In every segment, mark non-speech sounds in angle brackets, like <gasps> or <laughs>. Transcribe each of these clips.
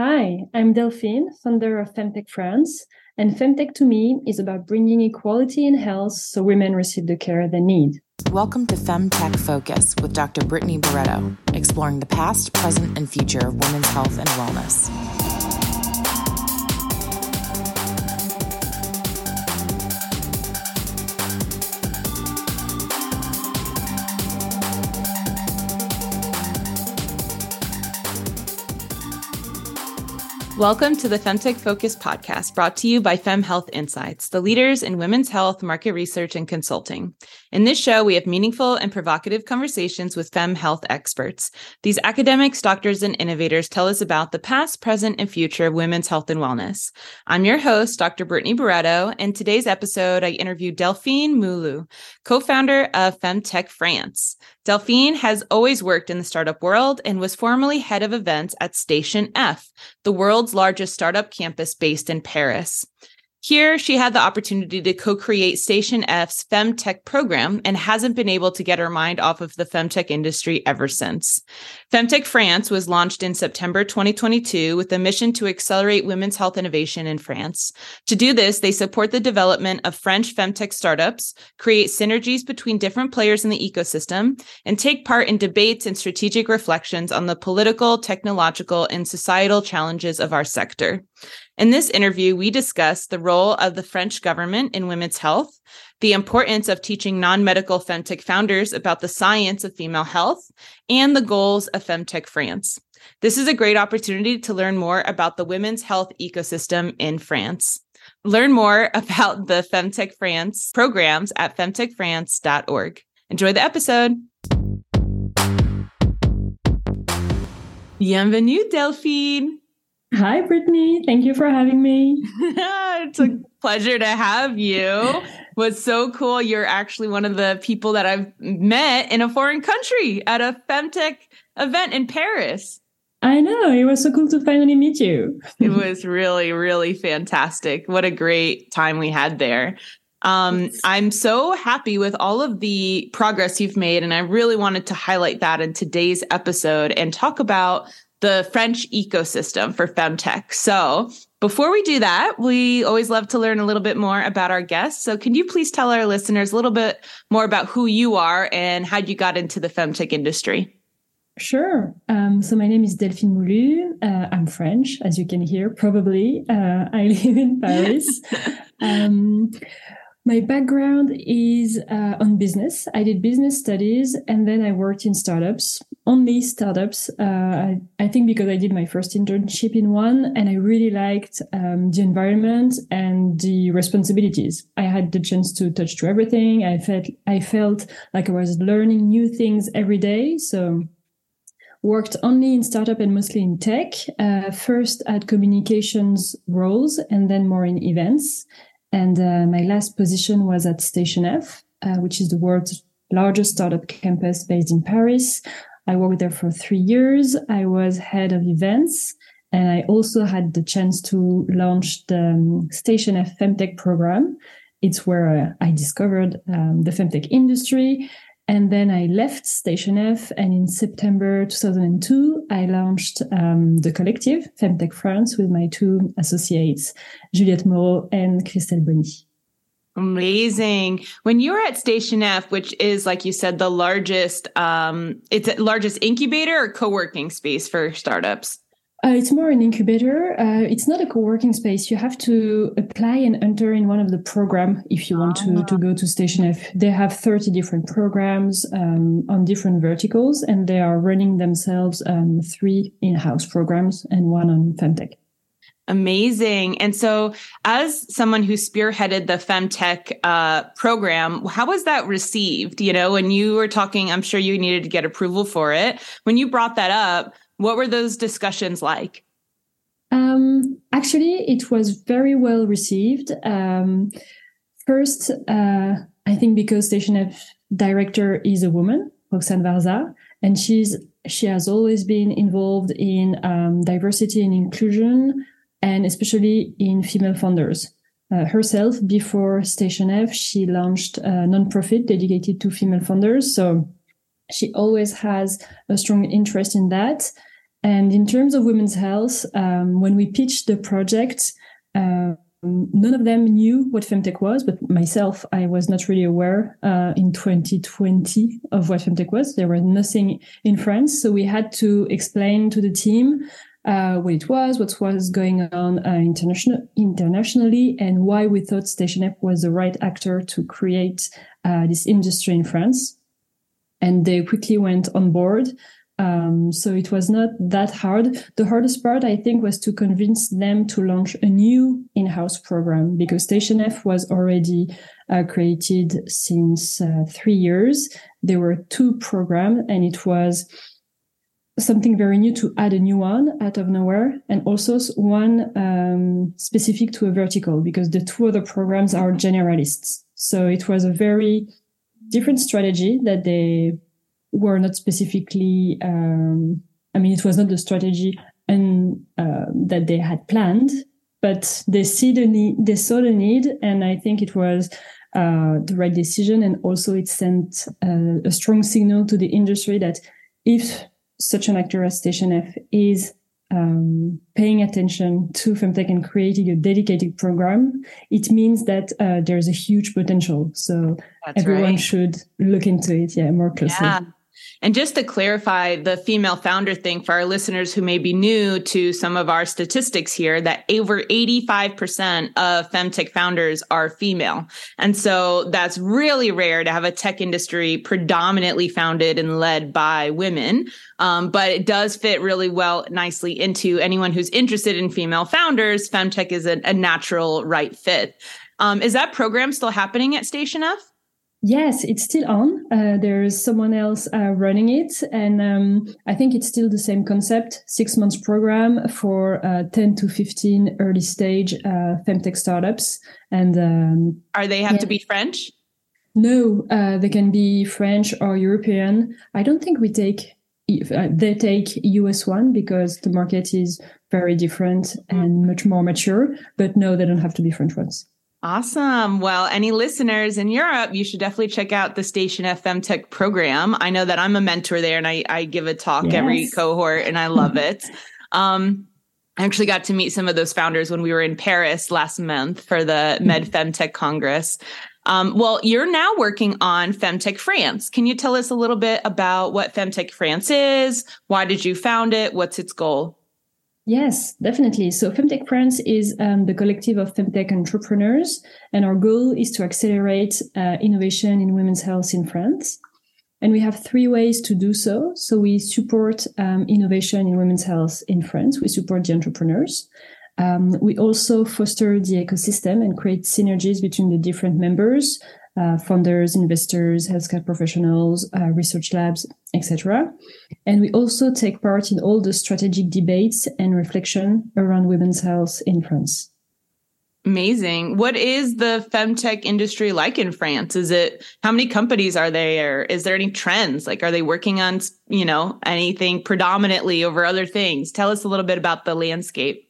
Hi, I'm Delphine, founder of Femtech France. And Femtech to me is about bringing equality in health so women receive the care they need. Welcome to Femtech Focus with Dr. Brittany Barreto, exploring the past, present, and future of women's health and wellness. Welcome to the Femtech Focus podcast brought to you by Fem Health Insights, the leaders in women's health market research and consulting. In this show, we have meaningful and provocative conversations with Fem health experts. These academics, doctors, and innovators tell us about the past, present, and future of women's health and wellness. I'm your host, Dr. Brittany Barreto, and today's episode, I interview Delphine Moulu, co-founder of Femtech France. Delphine has always worked in the startup world and was formerly head of events at Station F, the world's largest startup campus based in Paris. Here, she had the opportunity to co create Station F's Femtech program and hasn't been able to get her mind off of the Femtech industry ever since. Femtech France was launched in September 2022 with a mission to accelerate women's health innovation in France. To do this, they support the development of French Femtech startups, create synergies between different players in the ecosystem, and take part in debates and strategic reflections on the political, technological, and societal challenges of our sector. In this interview, we discuss the role of the French government in women's health, the importance of teaching non medical femtech founders about the science of female health, and the goals of Femtech France. This is a great opportunity to learn more about the women's health ecosystem in France. Learn more <laughs> about the Femtech France programs at femtechfrance.org. Enjoy the episode. Bienvenue, Delphine. Hi, Brittany. Thank you for having me. <laughs> it's a pleasure to have you. What's so cool, you're actually one of the people that I've met in a foreign country at a Femtech event in Paris. I know. It was so cool to finally meet you. <laughs> it was really, really fantastic. What a great time we had there. Um, I'm so happy with all of the progress you've made. And I really wanted to highlight that in today's episode and talk about the French ecosystem for femtech. So before we do that, we always love to learn a little bit more about our guests. So can you please tell our listeners a little bit more about who you are and how you got into the femtech industry? Sure. Um, so my name is Delphine Moulu. Uh, I'm French, as you can hear, probably. Uh, I <laughs> live in Paris. <laughs> um, my background is uh, on business. I did business studies and then I worked in startups, only startups. Uh, I, think because I did my first internship in one and I really liked um, the environment and the responsibilities. I had the chance to touch to everything. I felt, I felt like I was learning new things every day. So worked only in startup and mostly in tech, uh, first at communications roles and then more in events. And uh, my last position was at Station F, uh, which is the world's largest startup campus based in Paris. I worked there for three years. I was head of events. And I also had the chance to launch the um, Station F Femtech program. It's where uh, I discovered um, the Femtech industry and then I left Station F, and in September 2002, I launched um, the collective Femtech France with my two associates, Juliette Moreau and Christelle Bonny. Amazing. When you were at Station F, which is like you said, the largest, um, it's the largest incubator or co-working space for startups. Uh, it's more an incubator. Uh, it's not a co-working space. You have to apply and enter in one of the program if you want to, to go to Station F. They have 30 different programs um, on different verticals, and they are running themselves um, three in-house programs and one on Femtech. Amazing. And so, as someone who spearheaded the Femtech uh, program, how was that received? You know, when you were talking, I'm sure you needed to get approval for it. When you brought that up, what were those discussions like? Um, actually, it was very well received. Um, first, uh, I think because Station F director is a woman, Roxane Varza, and she's she has always been involved in um, diversity and inclusion, and especially in female founders. Uh, herself, before Station F, she launched a nonprofit dedicated to female founders. So she always has a strong interest in that. And in terms of women's health, um, when we pitched the project, uh, none of them knew what femtech was, but myself, I was not really aware uh, in 2020 of what femtech was. There was nothing in France, so we had to explain to the team uh, what it was, what was going on uh, international, internationally, and why we thought Station F was the right actor to create uh, this industry in France. And they quickly went on board. Um, so it was not that hard. The hardest part, I think, was to convince them to launch a new in-house program because Station F was already uh, created since uh, three years. There were two programs and it was something very new to add a new one out of nowhere and also one um, specific to a vertical because the two other programs are generalists. So it was a very different strategy that they were not specifically, um, I mean, it was not the strategy and uh, that they had planned, but they see the need, they saw the need, and I think it was uh, the right decision. And also, it sent uh, a strong signal to the industry that if such an actor as Station F is um, paying attention to femtech and creating a dedicated program, it means that uh, there's a huge potential. So That's everyone right. should look into it, yeah, more closely. Yeah. And just to clarify the female founder thing for our listeners who may be new to some of our statistics here, that over 85% of femtech founders are female. And so that's really rare to have a tech industry predominantly founded and led by women. Um, but it does fit really well, nicely into anyone who's interested in female founders. Femtech is a, a natural right fit. Um, is that program still happening at Station F? Yes, it's still on. Uh, there's someone else uh, running it, and um, I think it's still the same concept: six months program for uh, ten to fifteen early stage uh, femtech startups. And um, are they have yeah. to be French? No, uh, they can be French or European. I don't think we take uh, they take US one because the market is very different mm-hmm. and much more mature. But no, they don't have to be French ones. Awesome. Well, any listeners in Europe, you should definitely check out the Station F Femtech program. I know that I'm a mentor there and I, I give a talk yes. every cohort and I love it. Um, I actually got to meet some of those founders when we were in Paris last month for the Med Femtech Congress. Um, well, you're now working on Femtech France. Can you tell us a little bit about what Femtech France is? Why did you found it? What's its goal? Yes, definitely. So Femtech France is um, the collective of Femtech entrepreneurs, and our goal is to accelerate uh, innovation in women's health in France. And we have three ways to do so. So we support um, innovation in women's health in France. We support the entrepreneurs. Um, we also foster the ecosystem and create synergies between the different members uh, funders, investors, healthcare professionals, uh, research labs, etc. And we also take part in all the strategic debates and reflection around women's health in France. Amazing. What is the femtech industry like in France? Is it how many companies are there? Is there any trends? Like, are they working on, you know, anything predominantly over other things? Tell us a little bit about the landscape.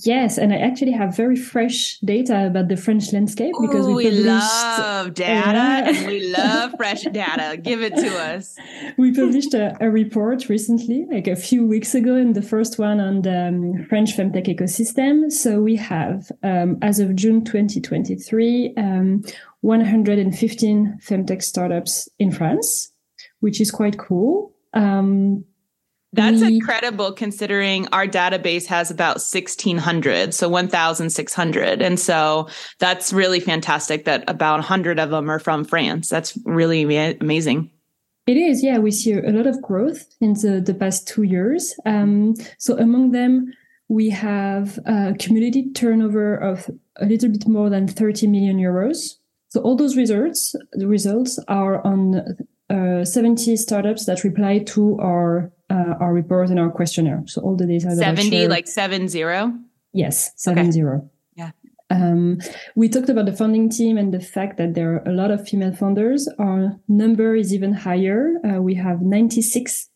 Yes, and I actually have very fresh data about the French landscape because Ooh, we, we love data and we love fresh data. Give it to us. <laughs> We published a, a, report recently, like a few weeks ago, and the first one on the um, French femtech ecosystem. So we have, um, as of June 2023, um, 115 femtech startups in France, which is quite cool. Um, that's we, incredible considering our database has about 1600, so 1600. And so that's really fantastic that about 100 of them are from France. That's really amazing. It is, yeah. We see a lot of growth in the, the past two years. Um, so among them, we have a cumulative turnover of a little bit more than 30 million euros. So all those results, the results are on uh, 70 startups that reply to our uh, our report and our questionnaire. So all the data. 70, like seven zero? Yes, seven okay. zero. Yeah. Um, we talked about the funding team and the fact that there are a lot of female founders. Our number is even higher. Uh, we have 96%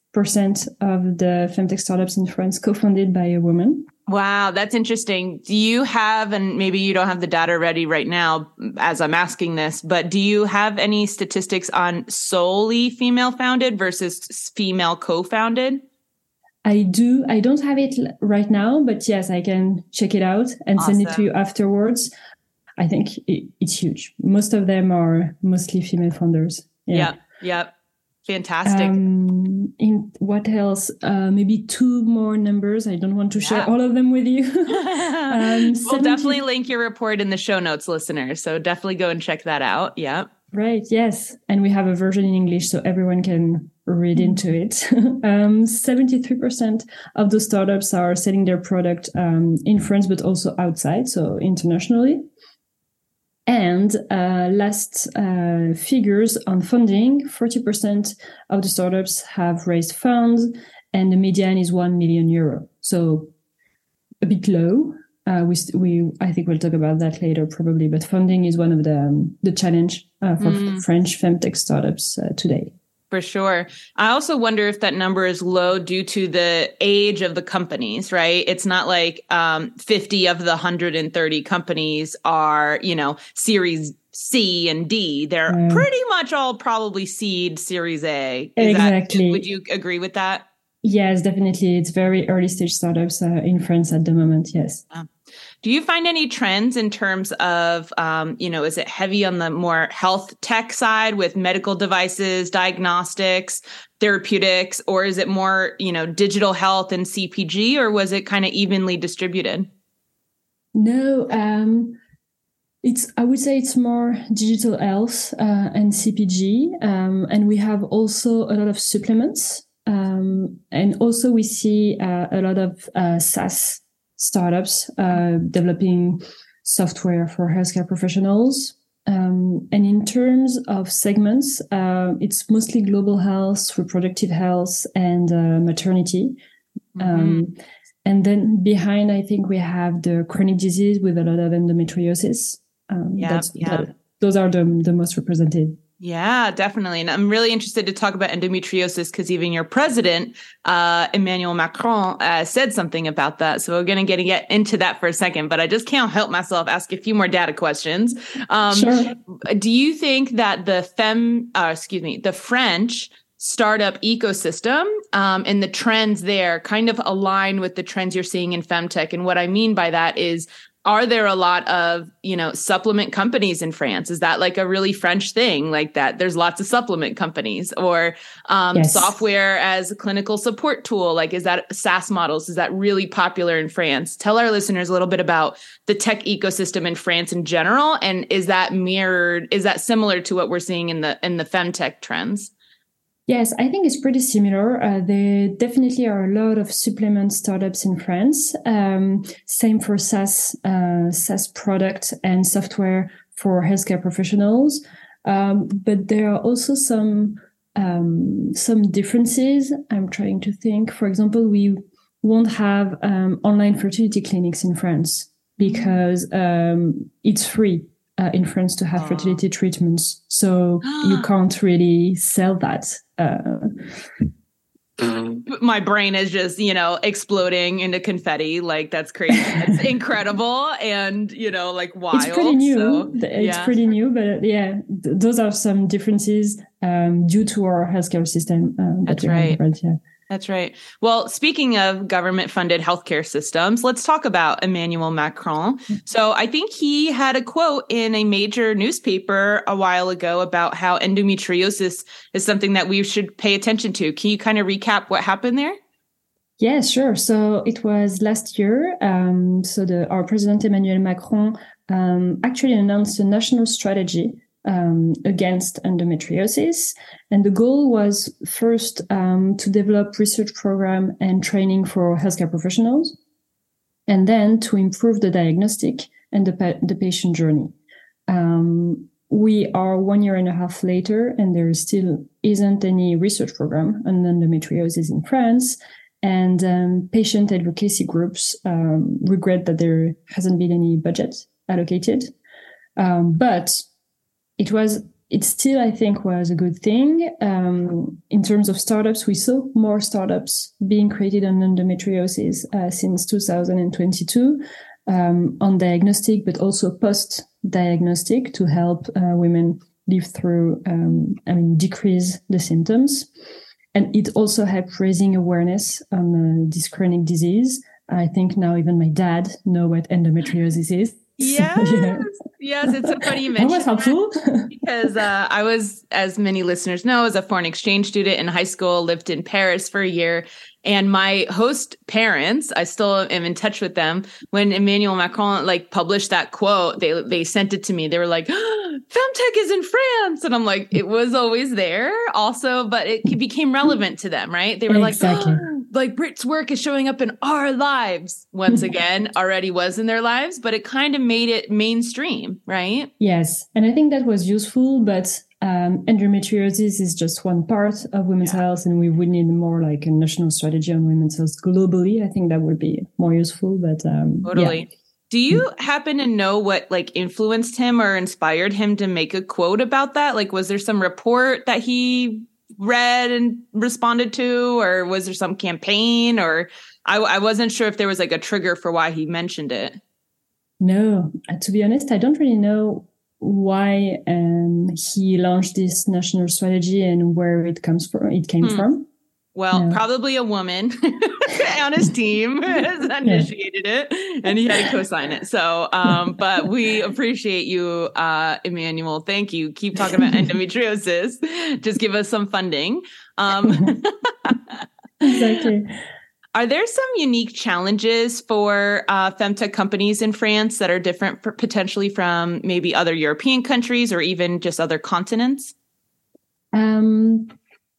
of the femtech startups in France co-founded by a woman. Wow, that's interesting. Do you have, and maybe you don't have the data ready right now as I'm asking this, but do you have any statistics on solely female founded versus female co founded? I do. I don't have it right now, but yes, I can check it out and awesome. send it to you afterwards. I think it, it's huge. Most of them are mostly female founders. Yeah. Yep. Yep. Fantastic. Um, in what else? Uh, maybe two more numbers. I don't want to yeah. share all of them with you. <laughs> <laughs> um, we'll definitely link your report in the show notes, listeners. So definitely go and check that out. Yeah. Right. Yes. And we have a version in English so everyone can read into it. <laughs> um, 73% of the startups are selling their product um, in France, but also outside, so internationally. And uh, last uh, figures on funding 40% of the startups have raised funds, and the median is 1 million euro. So a bit low. Uh, we, we, I think we'll talk about that later probably, but funding is one of the, um, the challenge uh, for mm. French femtech startups uh, today. For sure. I also wonder if that number is low due to the age of the companies, right? It's not like um, 50 of the 130 companies are, you know, series C and D. They're mm. pretty much all probably seed series A. Is exactly. That, would you agree with that? Yes, definitely. It's very early stage startups uh, in France at the moment. Yes. Do you find any trends in terms of, um, you know, is it heavy on the more health tech side with medical devices, diagnostics, therapeutics, or is it more, you know, digital health and CPG, or was it kind of evenly distributed? No, um, it's I would say it's more digital health uh, and CPG, um, and we have also a lot of supplements, um, and also we see uh, a lot of uh, SaaS startups uh, developing software for healthcare professionals. Um, and in terms of segments, uh, it's mostly global health, reproductive health, and uh, maternity. Mm-hmm. Um, and then behind, I think we have the chronic disease with a lot of endometriosis. Um, yeah, yeah. That, those are the, the most represented. Yeah, definitely. And I'm really interested to talk about endometriosis because even your president, uh, Emmanuel Macron, uh, said something about that. So we're going to get, get into that for a second, but I just can't help myself ask a few more data questions. Um, sure. Do you think that the fem, uh, excuse me, the French startup ecosystem um, and the trends there kind of align with the trends you're seeing in femtech? And what I mean by that is are there a lot of you know supplement companies in france? Is that like a really french thing like that there's lots of supplement companies or um, yes. software as a clinical support tool? Like is that saas models is that really popular in france? Tell our listeners a little bit about the tech ecosystem in france in general and is that mirrored is that similar to what we're seeing in the in the femtech trends Yes, I think it's pretty similar. Uh, there definitely are a lot of supplement startups in France. Um, same for SaaS, uh, SaaS product and software for healthcare professionals. Um, but there are also some um, some differences. I'm trying to think. For example, we won't have um, online fertility clinics in France because um, it's free uh, in France to have fertility treatments. So you <gasps> can't really sell that. Uh, my brain is just you know exploding into confetti like that's crazy it's <laughs> incredible and you know like wild it's pretty new so, it's yeah. pretty new but yeah th- those are some differences um, due to our healthcare system um, that that's right yeah. That's right. Well, speaking of government funded healthcare systems, let's talk about Emmanuel Macron. Mm-hmm. So I think he had a quote in a major newspaper a while ago about how endometriosis is something that we should pay attention to. Can you kind of recap what happened there? Yeah, sure. So it was last year. Um, so the, our president Emmanuel Macron um, actually announced a national strategy um, against endometriosis. And the goal was first um, to develop research program and training for healthcare professionals, and then to improve the diagnostic and the, pa- the patient journey. Um, we are one year and a half later, and there still isn't any research program on endometriosis in France. And um, patient advocacy groups um, regret that there hasn't been any budget allocated. Um, but it was it still i think was a good thing um, in terms of startups we saw more startups being created on endometriosis uh, since 2022 um, on diagnostic but also post diagnostic to help uh, women live through um, i mean decrease the symptoms and it also helped raising awareness on uh, this chronic disease. I think now even my dad know what endometriosis is. Yes, yeah. <laughs> yes, it's so funny you mentioned that was <laughs> helpful because uh, I was, as many listeners know, as a foreign exchange student in high school, lived in Paris for a year, and my host parents, I still am in touch with them. When Emmanuel Macron like published that quote, they they sent it to me. They were like, oh, <gasps> "Femtech is in France," and I'm like, "It was always there, also, but it became relevant to them, right?" They were exactly. like, <gasps> oh, "Like Brit's work is showing up in our lives once mm-hmm. again. already was in their lives, but it kind of made it mainstream, right?" Yes, and I think that was useful, but um, endometriosis is just one part of women's yeah. health, and we would need more like a national strategy on women's health globally. I think that would be more useful. But um, totally. Yeah. Do you happen to know what like influenced him or inspired him to make a quote about that? Like, was there some report that he read and responded to, or was there some campaign? Or I, I wasn't sure if there was like a trigger for why he mentioned it. No, uh, to be honest, I don't really know why um, he launched this national strategy and where it comes from. It came hmm. from. Well, probably a woman <laughs> on his team <laughs> has initiated yeah. it, and he had to co-sign it. So, um, <laughs> but we appreciate you, uh, Emmanuel. Thank you. Keep talking about endometriosis. Just give us some funding. Um, exactly. Are there some unique challenges for uh, femtech companies in France that are different potentially from maybe other European countries or even just other continents? Um,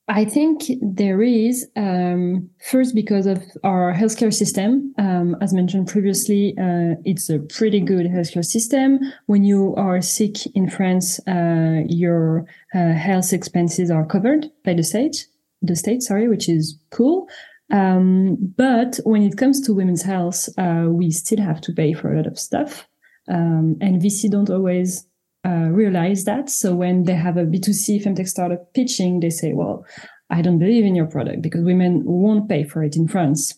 I think there is um, first because of our healthcare system. Um, as mentioned previously, uh, it's a pretty good healthcare system. When you are sick in France, uh, your uh, health expenses are covered by the state. The state, sorry, which is cool. Um, but when it comes to women's health, uh, we still have to pay for a lot of stuff. Um, and VC don't always uh, realize that. So when they have a B2C femtech startup pitching, they say, well, I don't believe in your product because women won't pay for it in France.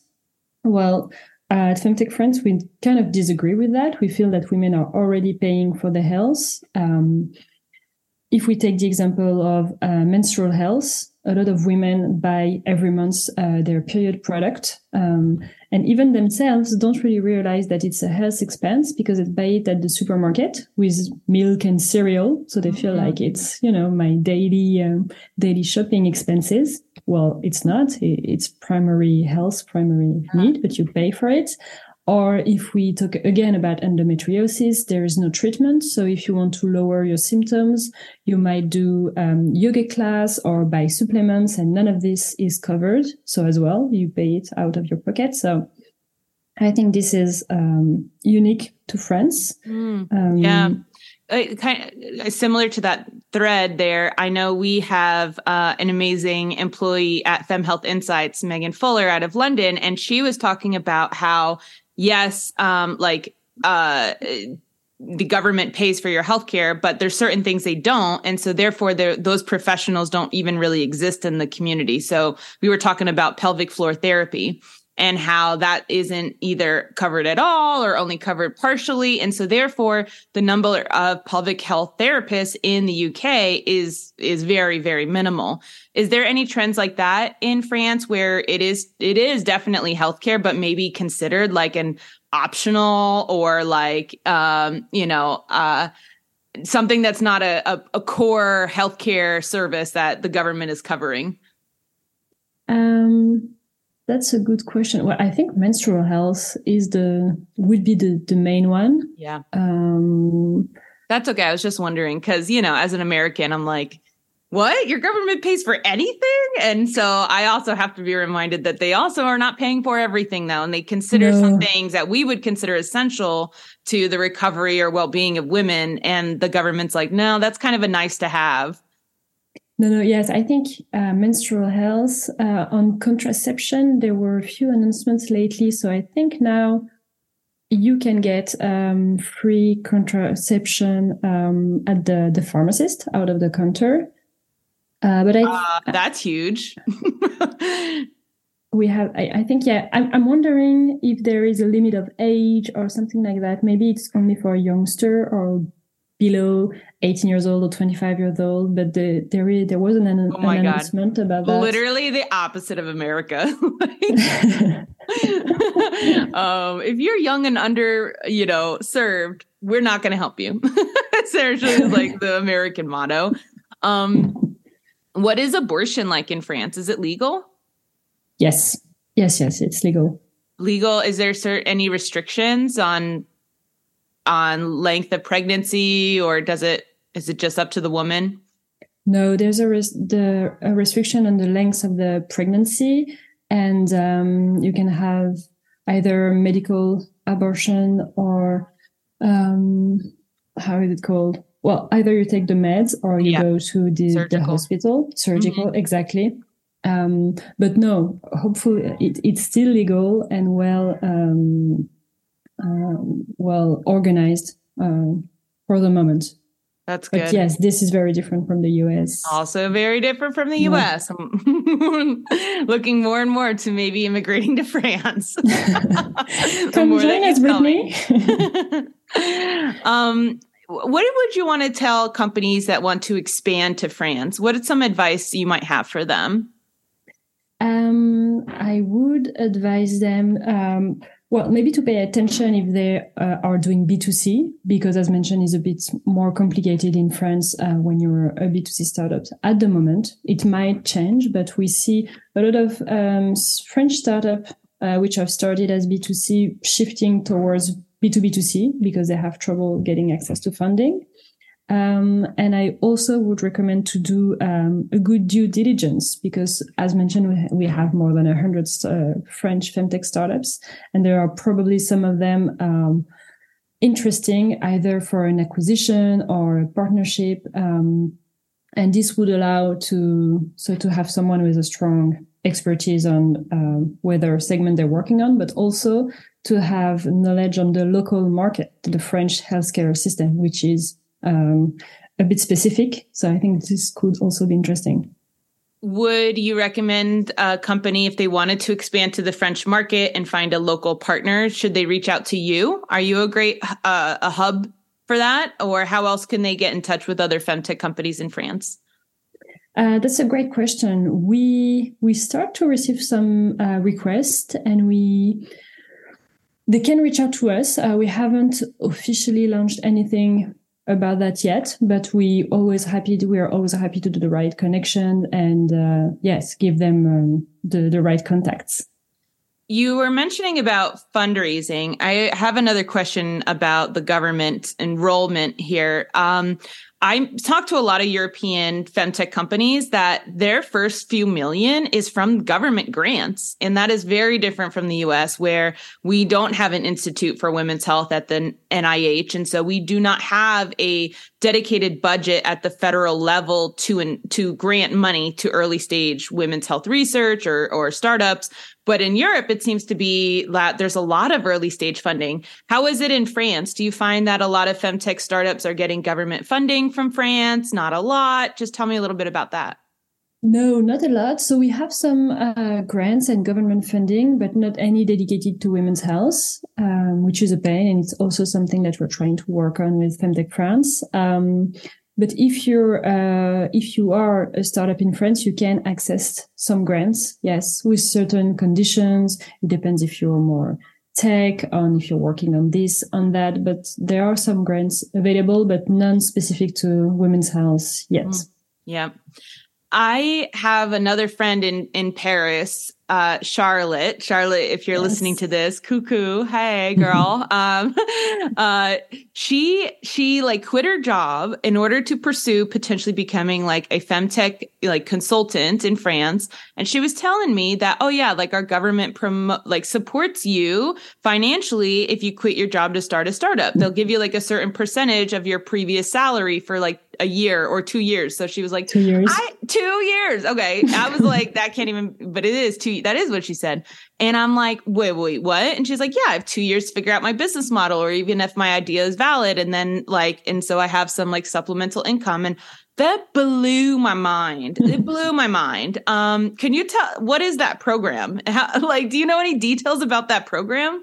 Well, at Femtech France, we kind of disagree with that. We feel that women are already paying for their health. Um, if we take the example of uh, menstrual health, a lot of women buy every month uh, their period product. Um, and even themselves don't really realize that it's a health expense because they buy it at the supermarket with milk and cereal. So they feel mm-hmm. like it's, you know, my daily, um, daily shopping expenses. Well, it's not. It's primary health, primary need, but you pay for it. Or if we talk again about endometriosis, there is no treatment. So if you want to lower your symptoms, you might do um, yoga class or buy supplements, and none of this is covered. So as well, you pay it out of your pocket. So I think this is um, unique to France. Mm, um, yeah. Uh, kind of uh, similar to that thread there. I know we have uh, an amazing employee at Fem Health Insights, Megan Fuller out of London, and she was talking about how yes, um, like uh, the government pays for your healthcare, but there's certain things they don't, and so therefore those professionals don't even really exist in the community. So we were talking about pelvic floor therapy and how that isn't either covered at all or only covered partially. And so therefore the number of pelvic health therapists in the UK is, is very, very minimal. Is there any trends like that in France where it is, it is definitely healthcare, but maybe considered like an optional or like, um, you know, uh, something that's not a, a, a core healthcare service that the government is covering? Um, that's a good question. Well, I think menstrual health is the would be the the main one. Yeah. Um, that's okay. I was just wondering because you know, as an American, I'm like, what? Your government pays for anything? And so I also have to be reminded that they also are not paying for everything though, and they consider no. some things that we would consider essential to the recovery or well being of women, and the government's like, no, that's kind of a nice to have. No, no, yes. I think uh, menstrual health uh, on contraception, there were a few announcements lately. So I think now you can get um, free contraception um, at the, the pharmacist out of the counter. Uh, but I uh, that's huge. <laughs> we have, I, I think, yeah, I'm, I'm wondering if there is a limit of age or something like that. Maybe it's only for a youngster or below 18 years old or 25 years old, but the, there there was an, an, oh an announcement about that. Literally the opposite of America. <laughs> <laughs> um, if you're young and under, you know, served, we're not going to help you. <laughs> Essentially, is like the American motto. Um, what is abortion like in France? Is it legal? Yes, yes, yes. It's legal. Legal. Is there certain any restrictions on on length of pregnancy, or does it is it just up to the woman? No, there's a, res- the, a restriction on the length of the pregnancy, and um, you can have either medical abortion or um, how is it called? Well, either you take the meds or you yeah. go to the, the hospital, surgical, mm-hmm. exactly. Um, but no, hopefully it, it's still legal and well um, well organized uh, for the moment. That's good. But yes, this is very different from the US. Also, very different from the US. I'm <laughs> looking more and more to maybe immigrating to France. <laughs> <laughs> Come join us, Brittany. um, what would you want to tell companies that want to expand to France? What is some advice you might have for them? Um, I would advise them. Um, well, maybe to pay attention if they uh, are doing B2C, because as mentioned, is a bit more complicated in France uh, when you're a B2C startup. At the moment, it might change, but we see a lot of um, French startup uh, which have started as B2C shifting towards B2B2C because they have trouble getting access to funding. Um, and I also would recommend to do um, a good due diligence because, as mentioned, we, have more than 100 uh, French femtech startups, and there are probably some of them um, interesting either for an acquisition or a partnership. Um, and this would allow to so to have someone with a strong expertise on um, whether segment they're working on, but also to have knowledge on the local market, the French healthcare system, which is um, a bit specific. So I think this could also be interesting. Would you recommend a company if they wanted to expand to the French market and find a local partner? Should they reach out to you? Are you a great uh, a hub for that, or how else can they get in touch with other femtech companies in France? Uh, that's a great question. We we start to receive some uh, requests, and we they can reach out to us. Uh, we haven't officially launched anything about that yet, but we always happy to, we are always happy to do the right connection and uh, yes, give them um, the the right contacts. You were mentioning about fundraising. I have another question about the government enrollment here. Um, I talked to a lot of European femtech companies that their first few million is from government grants. And that is very different from the US, where we don't have an institute for women's health at the NIH. And so we do not have a dedicated budget at the federal level to, to grant money to early stage women's health research or, or startups. But in Europe, it seems to be that there's a lot of early stage funding. How is it in France? Do you find that a lot of femtech startups are getting government funding from France? Not a lot. Just tell me a little bit about that. No, not a lot. So we have some uh, grants and government funding, but not any dedicated to women's health, um, which is a pain. And it's also something that we're trying to work on with Femtech France. Um, but if you're uh, if you are a startup in France, you can access some grants, yes, with certain conditions. It depends if you're more tech on if you're working on this on that but there are some grants available but none specific to women's health yet mm. yeah I have another friend in in Paris, uh, Charlotte. Charlotte, if you're yes. listening to this, cuckoo, hey girl. <laughs> um, <laughs> uh, she she like quit her job in order to pursue potentially becoming like a femtech like consultant in France, and she was telling me that oh yeah, like our government promote like supports you financially if you quit your job to start a startup. They'll give you like a certain percentage of your previous salary for like a year or two years. So she was like, two years. I, two years. Okay. I was <laughs> like, that can't even, but it is two. That is what she said. And I'm like, wait, wait, what? And she's like, yeah, I have two years to figure out my business model or even if my idea is valid. And then like, and so I have some like supplemental income and that blew my mind. <laughs> It blew my mind. Um, can you tell, what is that program? How, <laughs> like, do you know any details about that program?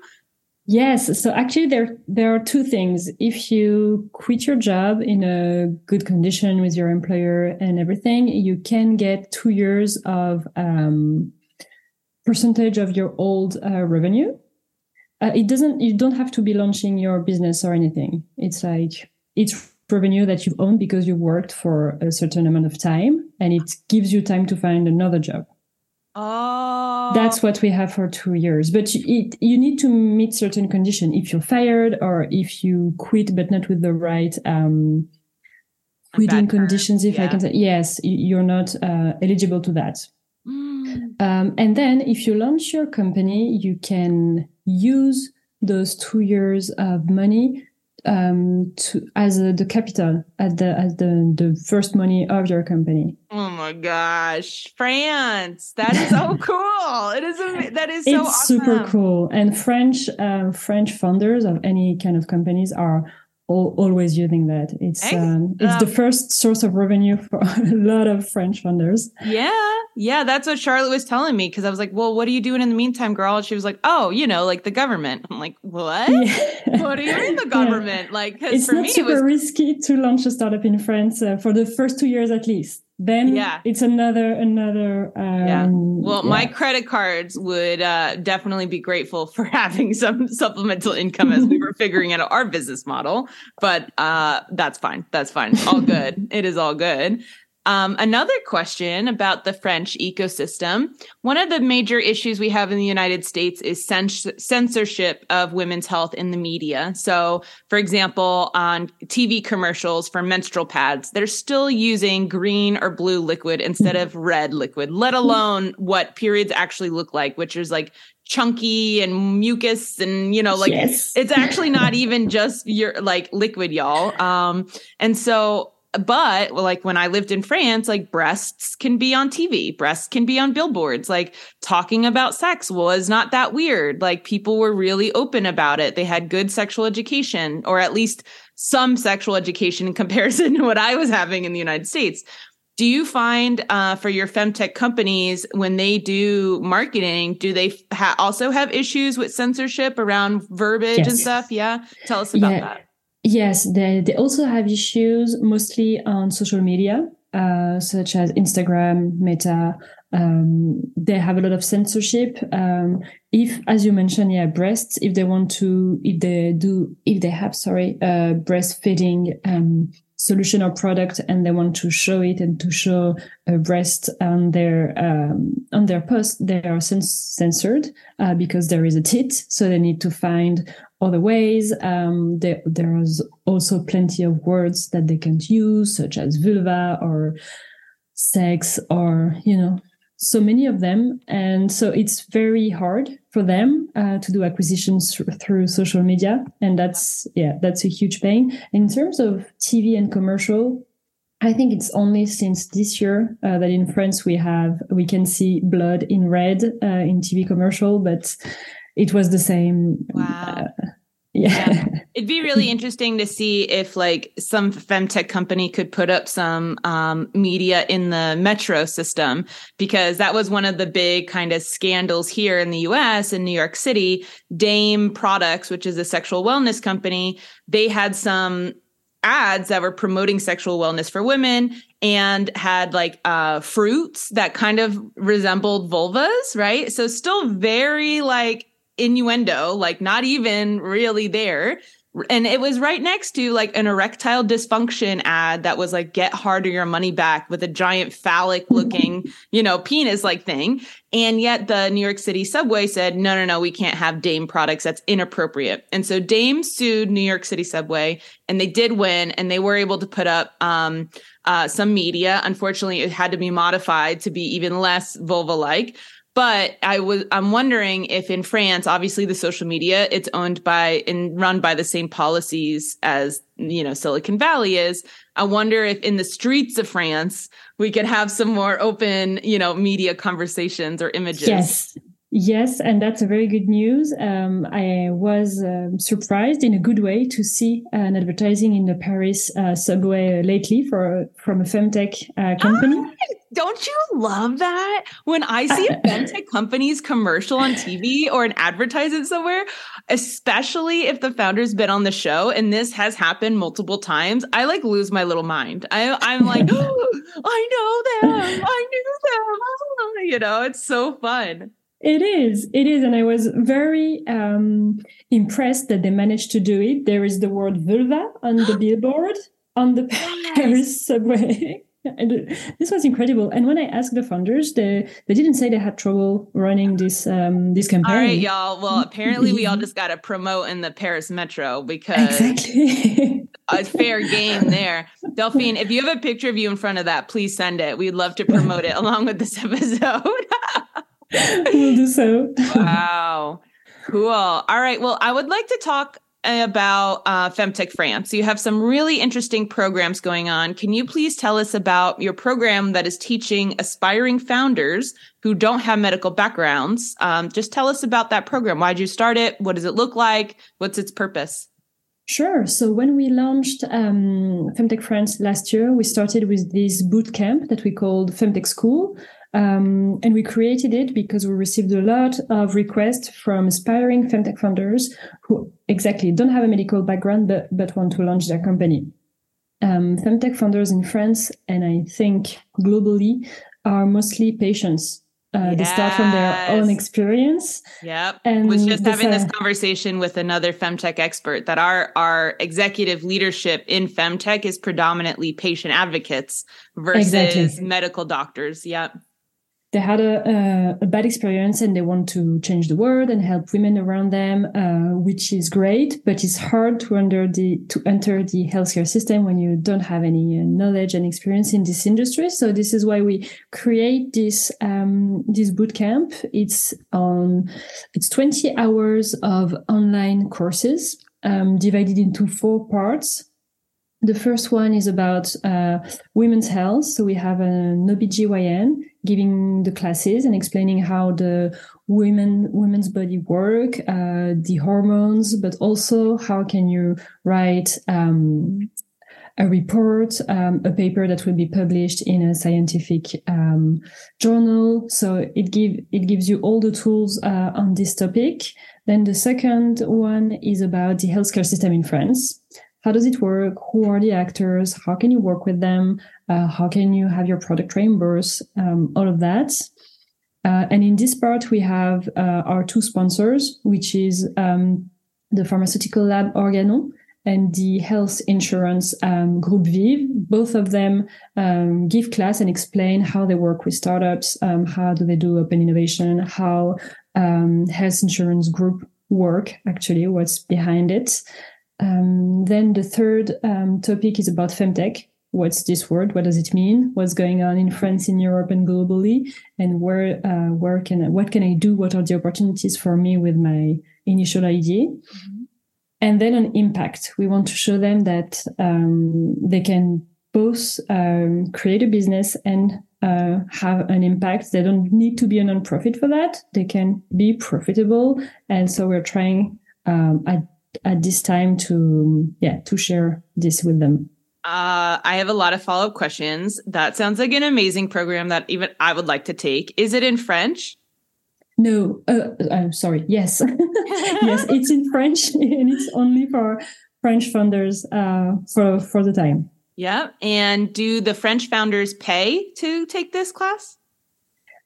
Yes. So actually, there there are two things. If you quit your job in a good condition with your employer and everything, you can get two years of um, percentage of your old uh, revenue. Uh, it doesn't. You don't have to be launching your business or anything. It's like it's revenue that you've owned because you worked for a certain amount of time, and it gives you time to find another job. Oh, That's what we have for two years. But you, it, you need to meet certain conditions. If you're fired or if you quit, but not with the right um, quitting conditions, if yeah. I can say, yes, you're not uh, eligible to that. Mm. Um, and then if you launch your company, you can use those two years of money um, to as a, the capital at the as the the first money of your company. Oh my gosh, France! That is so <laughs> cool. It is. Ama- that is so it's awesome. super cool. And French um, French founders of any kind of companies are all, always using that. It's um, it's the um, first source of revenue for <laughs> a lot of French founders. Yeah, yeah, that's what Charlotte was telling me because I was like, "Well, what are you doing in the meantime, girl?" And she was like, "Oh, you know, like the government." I'm like, "What? Yeah. What do you mean the <laughs> Yeah. government?" Like, because It's for not me, it super was risky to launch a startup in France uh, for the first two years at least. Then Yeah. it's another another. Um, Yeah. Well, yeah. my credit cards would uh, definitely be grateful for <laughs> having some supplemental income as we were <laughs> figuring out our business model. But uh, that's fine. That's fine. All good. it is all good. Um, another question about the French ecosystem. One of the major issues we have in the United States is cens- censorship of women's health in the media. So, for example, on TV commercials for menstrual pads, they're still using green or blue liquid instead of red liquid, let alone what periods actually look like, which is like chunky and mucus and, you know, like yes. it's actually not even just your like liquid y'all um and so but like when i lived in france like breasts can be on tv breasts can be on billboards like talking about sex was not that weird like people were really open about it they had good sexual education or at least some sexual education in comparison to what i was having in the united states do you find uh, for your femtech companies when they do marketing, do they ha- also have issues with censorship around verbiage and stuff? Yeah, tell us about Yeah. that. Yes, they, they also have issues mostly on social media, uh, such as Instagram, Meta. Um, they have a lot of censorship. Um, if, as you mentioned, yeah, breasts, if they want to, if they do, if they have, sorry, uh, breastfeeding, um, solution or product and they want to show it and to show a breast on their, um, on their post, they are cens- censored, uh, because there is a tit. So they need to find other ways. Um, there, there's also plenty of words that they can't use, such as vulva or sex, or you know, so many of them. And so it's very hard for them uh, to do acquisitions through, social media, and that's yeah, that's a huge pain. In terms of TV and commercial, I think it's only since this year uh, that in France we have we can see blood in red uh, in TV commercial, but it was the same. Wow. uh, yeah. <laughs> It'd be really interesting to see if like some femtech company could put up some um, media in the metro system because that was one of the big kind of scandals here in the US in New York City. Dame Products, which is a sexual wellness company, they had some ads that were promoting sexual wellness for women and had like uh fruits that kind of resembled vulvas, right? So still very like innuendo, like not even really there. And it was right next to like an erectile dysfunction ad that was like get harder your money back with a giant phallic <laughs> looking, you know, penis like thing. And yet the New York City subway said, no, no, no, we can't have Dame products. That's inappropriate. And so Dame sued New York City subway and they did win and they were able to put up, um, uh, some media. Unfortunately, it had to be modified to be even less vulva like. But I was I'm wondering if in France, obviously the social media, it's owned by and run by the same policies as you know Silicon Valley is. I wonder if in the streets of France we could have some more open, you know, media conversations or images. Yes. Yes, and that's a very good news. Um, I was um, surprised in a good way to see an advertising in the Paris uh, subway lately for from a femtech uh, company. Ah, don't you love that when I see a femtech company's commercial on TV or an advertisement somewhere, especially if the founder's been on the show, and this has happened multiple times, I like lose my little mind. I, I'm like, <laughs> oh, I know them, I knew them, you know, it's so fun. It is. It is. And I was very um, impressed that they managed to do it. There is the word vulva on the <gasps> billboard on the Paris subway. <laughs> and this was incredible. And when I asked the founders, they, they didn't say they had trouble running this um, this campaign. All right, y'all. Well, apparently we all just got to promote in the Paris metro because exactly. <laughs> a fair game there. Delphine, if you have a picture of you in front of that, please send it. We'd love to promote it along with this <laughs> episode. We'll do so. wow. Cool. All right. Well, I would like to talk about uh, Femtech France. You have some really interesting programs going on. Can you please tell us about your program that is teaching aspiring founders who don't have medical backgrounds? Um, just tell us about that program. Why did you start it? What does it look like? What's its purpose? Sure. So when we launched um, Femtech France last year, we started with this boot camp that we called Femtech School, um, and we created it because we received a lot of requests from aspiring femtech founders who exactly don't have a medical background but, but want to launch their company. Um, femtech founders in France and I think globally are mostly patients. Uh, yes. They start from their own experience. Yep. And was just having this conversation with another femtech expert that our our executive leadership in femtech is predominantly patient advocates versus exactly. medical doctors. Yep they had a, a, a, bad experience and they want to change the world and help women around them, uh, which is great. But it's hard to enter the to enter the healthcare system when you don't have any uh, knowledge and experience in this industry. So this is why we create this um, this boot camp. It's on it's twenty hours of online courses um, divided into four parts. The first one is about uh, women's health. So we have an OBGYN giving the classes and explaining how the women women's body work, uh, the hormones, but also how can you write um, a report, um, a paper that will be published in a scientific um, journal. So it give it gives you all the tools uh, on this topic. Then the second one is about the healthcare system in France. How does it work? Who are the actors? How can you work with them? Uh, how can you have your product reimbursed? Um, all of that. Uh, and in this part, we have uh, our two sponsors, which is um, the pharmaceutical lab Organon and the health insurance um, Groupe VYV. Both of them um, give class and explain how they work with startups, um, how do they do open innovation, how um, health insurance group work, actually, what's behind it. Um, then the third um, topic is about femtech. What's this word? What does it mean? What's going on in France, in Europe, and globally? And where uh, where can I, what can I do? What are the opportunities for me with my initial idea? Mm-hmm. And then on impact, we want to show them that um, they can both um, create a business and uh, have an impact. They don't need to be a nonprofit for that. They can be profitable. And so we're trying um, at at this time to yeah to share this with them uh, I have a lot of follow up questions. That sounds like an amazing program that even I would like to take. Is it in French? No, uh, I'm sorry. Yes, <laughs> yes, it's in French <laughs> and it's only for French founders uh, for for the time. Yeah, and do the French founders pay to take this class?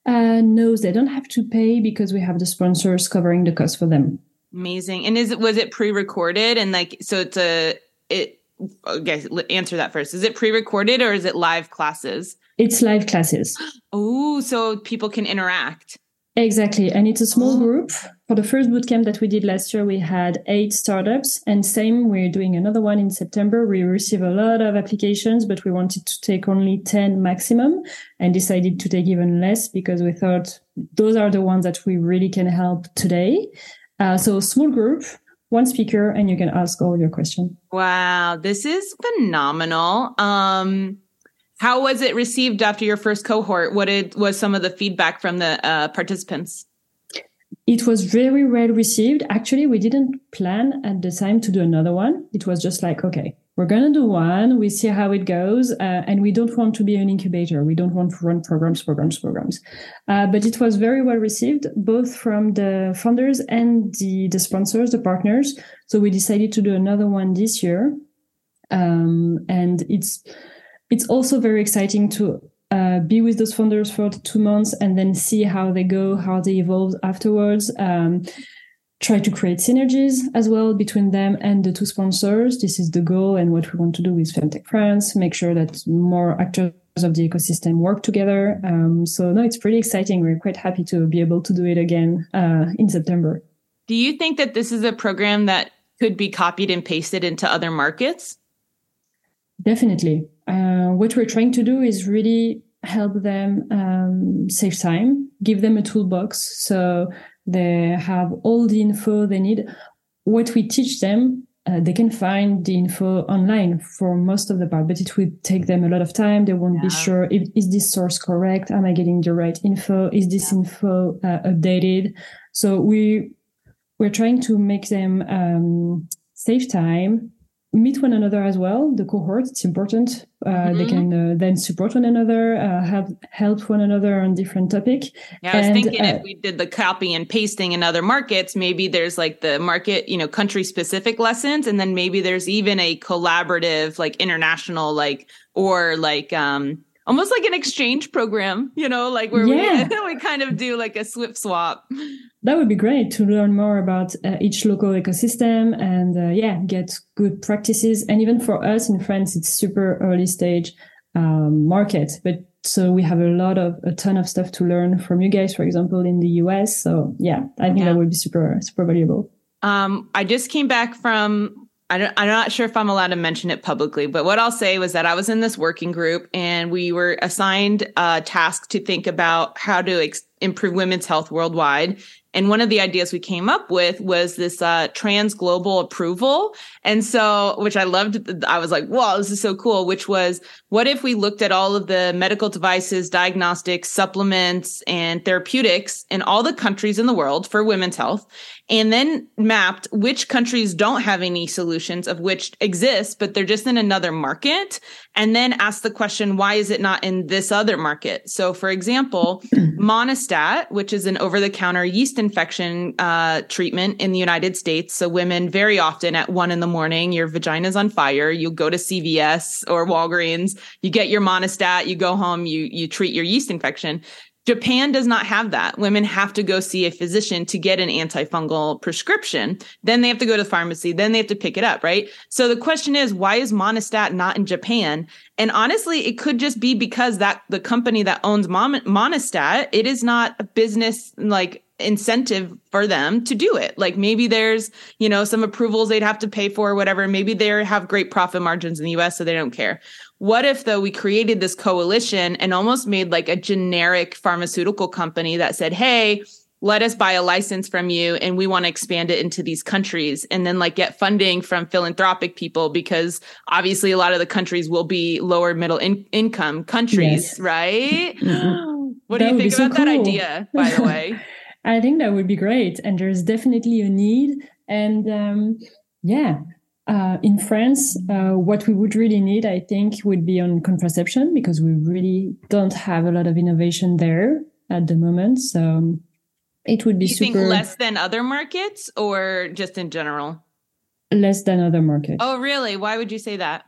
Uh, no, they don't have to pay because we have the sponsors covering the cost for them. Amazing. And is it was it pre-recorded and like so it's a it okay answer that first. Is it pre-recorded or is it live classes? It's live classes. <gasps> Oh, so people can interact. Exactly. And it's a small oh. group. For the first bootcamp that we did last year, we had eight startups. And same, we're doing another one in September. We receive a lot of applications, but we wanted to take only 10 maximum and decided to take even less because we thought those are the ones that we really can help today. Uh, so small group, one speaker, and you can ask all your questions. Wow, this is phenomenal. Um, how was it received after your first cohort? What did, was some of the feedback from the uh, participants? it was very well received. Actually, we didn't plan at the time to do another one. It was just like, okay, we're going to do one. We see how it goes. Uh, and we don't want to be an incubator. We don't want to run programs, programs, programs. Uh, but it was very well received, both from the funders and the, the sponsors, the partners. So we decided to do another one this year. Um, and it's, it's also very exciting to uh, be with those funders for two months and then see how they go, how they evolve afterwards. Um, try to create synergies as well between them and the two sponsors. This is the goal and what we want to do with Femtech France, make sure that more actors of the ecosystem work together. Um, so no, it's pretty exciting. We're quite happy to be able to do it again uh, in September. Do you think that this is a program that could be copied and pasted into other markets? Definitely. Uh, what we're trying to do is really help them um, save time, give them a toolbox. So they have all the info they need. What we teach them, uh, they can find the info online for most of the part, but it would take them a lot of time. They won't yeah. be sure if is this source correct? Am I getting the right info? Is this yeah. info uh, updated? So we we're trying to make them um, save time meet one another as well the cohort it's important mm-hmm. they can uh, then support one another uh, help help one another on different topic yeah i was and, thinking if uh, we did the copy and pasting in other markets maybe there's like the market you know country specific lessons and then maybe there's even a collaborative like international like or like um almost like an exchange program you know like where yeah. we, <laughs> we kind of do like a swift swap that would be great to learn more about uh, each local ecosystem and uh, yeah, get good practices. And even for us in France, it's super early stage um, market, but so we have a lot of a ton of stuff to learn from you guys, for example, in the US. So yeah, I think yeah. that would be super super valuable. Um, I just came back from I am not sure if I'm allowed to mention it publicly, but what I'll say was that I was in this working group and we were assigned a task to think about how to ex- improve women's health worldwide. And one of the ideas we came up with was this uh, trans global approval. And so, which I loved, I was like, wow, this is so cool. Which was, what if we looked at all of the medical devices, diagnostics, supplements, and therapeutics in all the countries in the world for women's health, and then mapped which countries don't have any solutions of which exist, but they're just in another market. And then ask the question, why is it not in this other market? So, for example, <clears throat> Which is an over the counter yeast infection uh, treatment in the United States. So, women very often at one in the morning, your vagina's on fire. You go to CVS or Walgreens, you get your Monistat, you go home, you, you treat your yeast infection. Japan does not have that. Women have to go see a physician to get an antifungal prescription. Then they have to go to the pharmacy. Then they have to pick it up, right? So the question is, why is Monistat not in Japan? And honestly, it could just be because that the company that owns Mon- Monistat, it is not a business like incentive for them to do it. Like maybe there's, you know, some approvals they'd have to pay for or whatever. Maybe they have great profit margins in the US, so they don't care. What if though we created this coalition and almost made like a generic pharmaceutical company that said, Hey, let us buy a license from you and we want to expand it into these countries and then like get funding from philanthropic people because obviously a lot of the countries will be lower middle in- income countries, yes. right? Mm-hmm. What that do you think about so cool. that idea, by the way? <laughs> I think that would be great. And there's definitely a need. And um, yeah, uh, in France, uh, what we would really need, I think, would be on contraception because we really don't have a lot of innovation there at the moment. So um, it would be you super. less than other markets or just in general? Less than other markets. Oh, really? Why would you say that?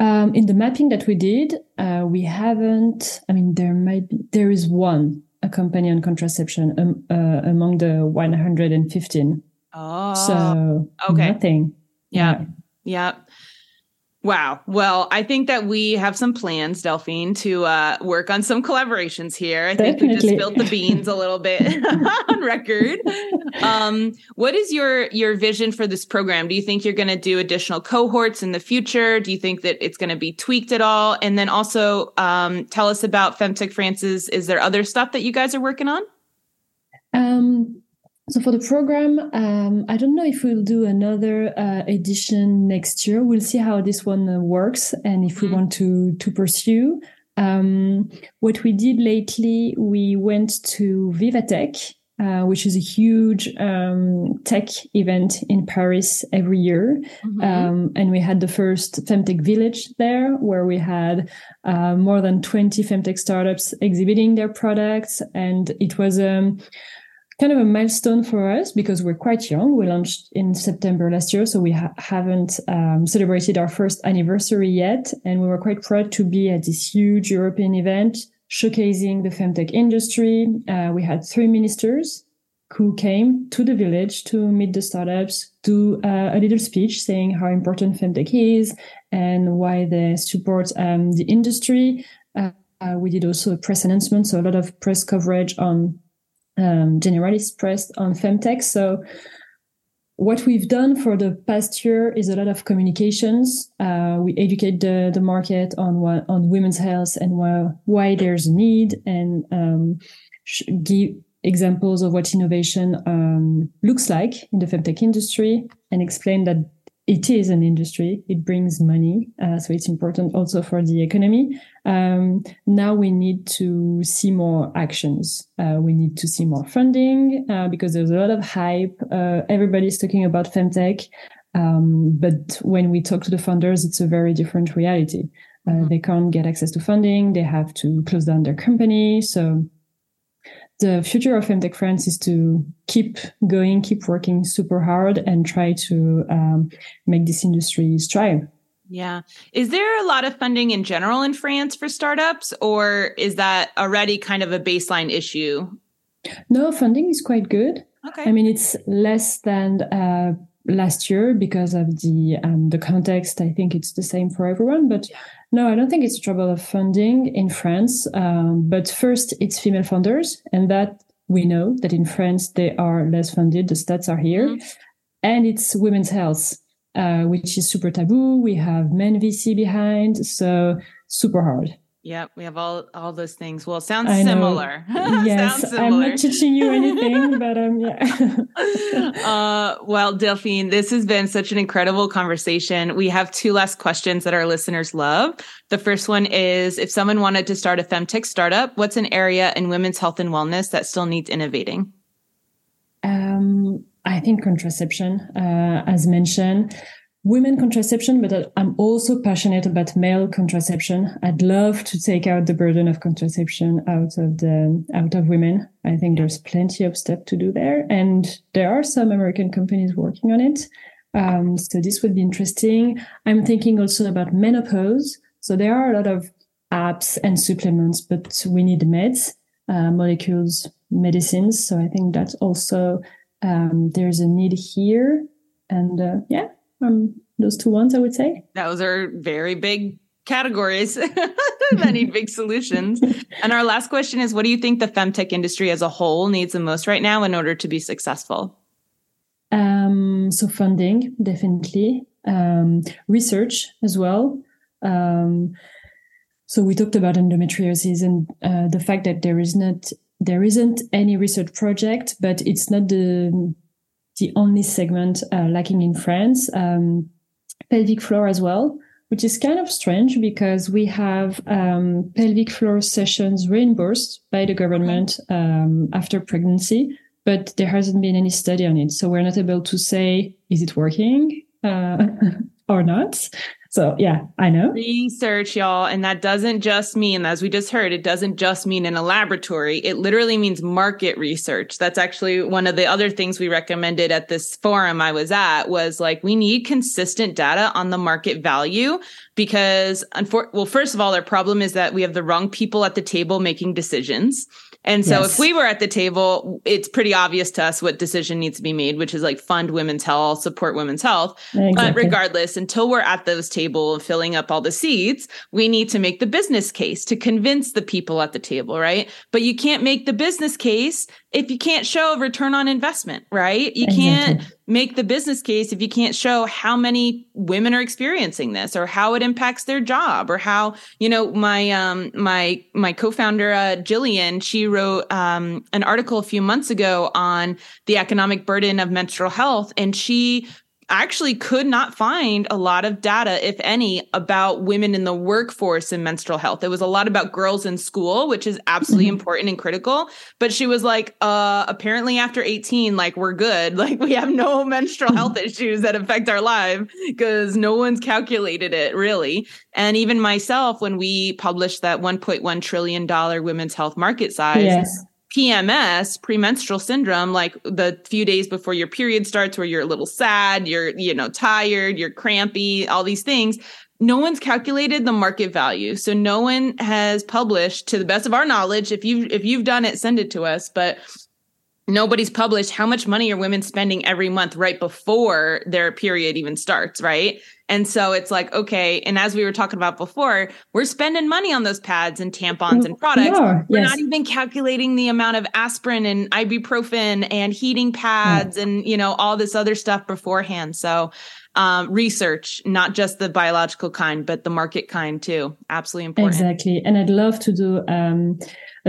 Um, in the mapping that we did, uh, we haven't. I mean, there might be. There is one a company on contraception um, uh, among the 115. Oh, so okay, nothing. Yeah. Yeah. Wow. Well, I think that we have some plans, Delphine, to uh, work on some collaborations here. I think Definitely. we just spilled the beans a little bit <laughs> on record. Um, what is your your vision for this program? Do you think you're going to do additional cohorts in the future? Do you think that it's going to be tweaked at all? And then also um, tell us about Femtech France's. Is there other stuff that you guys are working on? Um, so for the program, um, I don't know if we'll do another uh, edition next year. We'll see how this one uh, works and if we mm-hmm. want to to pursue. Um, what we did lately, we went to Vivatech uh, which is a huge um, tech event in Paris every year. Mm-hmm. Um, and we had the first Femtech Village there, where we had uh, more than 20 Femtech startups exhibiting their products. And it was um, kind of a milestone for us because we're quite young. We launched in September last year, so we ha- haven't um, celebrated our first anniversary yet. And we were quite proud to be at this huge European event showcasing the femtech industry. Uh, we had three ministers who came to the village to meet the startups, do uh, a little speech saying how important femtech is and why they support um, the industry. Uh, uh we did also a press announcement, so a lot of press coverage on um, generalist press on femtech. So what we've done for the past year is a lot of communications. Uh, we educate the, the market on what, on women's health and why, why there's a need and um, give examples of what innovation um, looks like in the femtech industry and explain that it is an industry. It brings money, uh, so it's important also for the economy. Um, now we need to see more actions. Uh, we need to see more funding uh, because there's a lot of hype. Uh, everybody's talking about femtech, um, but when we talk to the funders, it's a very different reality. Uh, mm-hmm. They can't get access to funding. They have to close down their company. So the future of Femtech France is to keep going, keep working super hard, and try to um, make this industry strive. Yeah. Is there a lot of funding in general in France for startups, or is that already kind of a baseline issue? No, funding is quite good. Okay. I mean, it's less than uh, last year because of the um, the context. I think it's the same for everyone, but no, I don't think it's trouble of funding in France. Um, but first, it's female founders, and that we know that in France they are less funded. The stats are here, mm-hmm. and it's women's health, uh, which is super taboo. We have men VC behind, so super hard. Yep, we have all all those things. Well, sounds similar. <laughs> yes, sounds similar. I'm not teaching you anything, <laughs> but um, yeah. <laughs> uh, well, Delphine, this has been such an incredible conversation. We have two last questions that our listeners love. The first one is: If someone wanted to start a femtech startup, what's an area in women's health and wellness that still needs innovating? Um, I think contraception, uh, as mentioned women contraception, but I'm also passionate about male contraception. I'd love to take out the burden of contraception out of the out of women. I think there's plenty of stuff to do there, and there are some American companies working on it. Um, so this would be interesting. I'm thinking also about menopause. So there are a lot of apps and supplements, but we need meds, uh, molecules, medicines. So I think that's also um, there's a need here, and uh, yeah, um, those two ones, I would say. Those are very big categories <laughs> that need <laughs> big solutions. And our last question is what do you think the femtech industry as a whole needs the most right now in order to be successful? Um, so funding, definitely. Um, research as well. Um, so we talked about endometriosis and uh, the fact that there is not there isn't any research project, but it's not the the only segment uh, lacking in France. Um, pelvic floor as well, which is kind of strange because we have um, pelvic floor sessions reimbursed by the government um, after pregnancy, but there hasn't been any study on it. So we're not able to say, is it working uh, <laughs> or not? So yeah, I know. Research, y'all. And that doesn't just mean, as we just heard, it doesn't just mean in a laboratory. It literally means market research. That's actually one of the other things we recommended at this forum I was at was like, we need consistent data on the market value because, unfor- well, first of all, our problem is that we have the wrong people at the table making decisions. And so yes. if we were at the table, it's pretty obvious to us what decision needs to be made, which is like fund women's health, support women's health. Exactly. But regardless, until we're at those table and filling up all the seats, we need to make the business case to convince the people at the table, right? But you can't make the business case if you can't show a return on investment, right? You can't make the business case if you can't show how many women are experiencing this or how it impacts their job or how you know my um my my co-founder uh, Jillian she wrote um an article a few months ago on the economic burden of menstrual health and she actually could not find a lot of data, if any, about women in the workforce and menstrual health. It was a lot about girls in school, which is absolutely mm-hmm. important and critical. But she was like, uh, apparently after 18, like we're good. <laughs> Like we have no menstrual health <laughs> issues that affect our life because no one's calculated it really. And even myself, when we published that $1.1 trillion women's health market size, yes. PMS, premenstrual syndrome, like the few days before your period starts where you're a little sad, you're, you know, tired, you're crampy, all these things. No one's calculated the market value. So no one has published to the best of our knowledge. If you've if you've done it, send it to us. But nobody's published how much money are women spending every month right before their period even starts, right? And so it's like, okay. And as we were talking about before, we're spending money on those pads and tampons and products. Yeah, we're yes. not even calculating the amount of aspirin and ibuprofen and heating pads yeah. and, you know, all this other stuff beforehand. So, um, research, not just the biological kind, but the market kind too. Absolutely important. Exactly. And I'd love to do, um,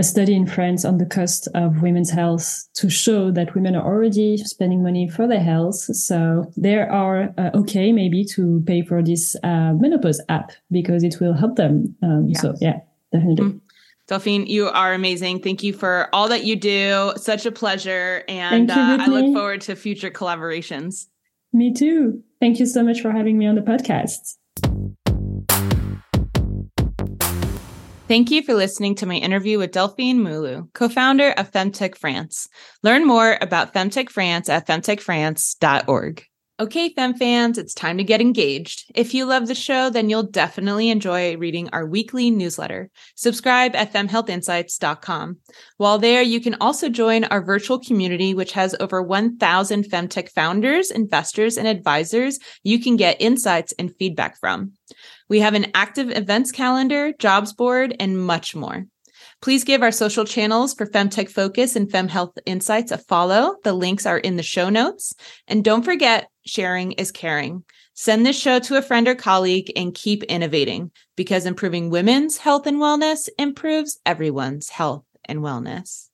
a study in France on the cost of women's health to show that women are already spending money for their health. So they are uh, okay maybe to pay for this uh, menopause app because it will help them. Um, yeah. So yeah, definitely. Mm-hmm. Delphine, you are amazing. Thank you for all that you do. Such a pleasure. And you, uh, I look forward to future collaborations. Me too. Thank you so much for having me on the podcast. Thank you for listening to my interview with Delphine Moulu, co-founder of Femtech France. Learn more about Femtech France at femtechfrance.org. Okay, Fem fans, it's time to get engaged. If you love the show, then you'll definitely enjoy reading our weekly newsletter. Subscribe at femhealthinsights.com. While there, you can also join our virtual community, which has over 1,000 Femtech founders, investors, and advisors you can get insights and feedback from. We have an active events calendar, jobs board, and much more. Please give our social channels for Femtech Focus and Fem Health Insights a follow. The links are in the show notes. And don't forget, sharing is caring. Send this show to a friend or colleague and keep innovating because improving women's health and wellness improves everyone's health and wellness.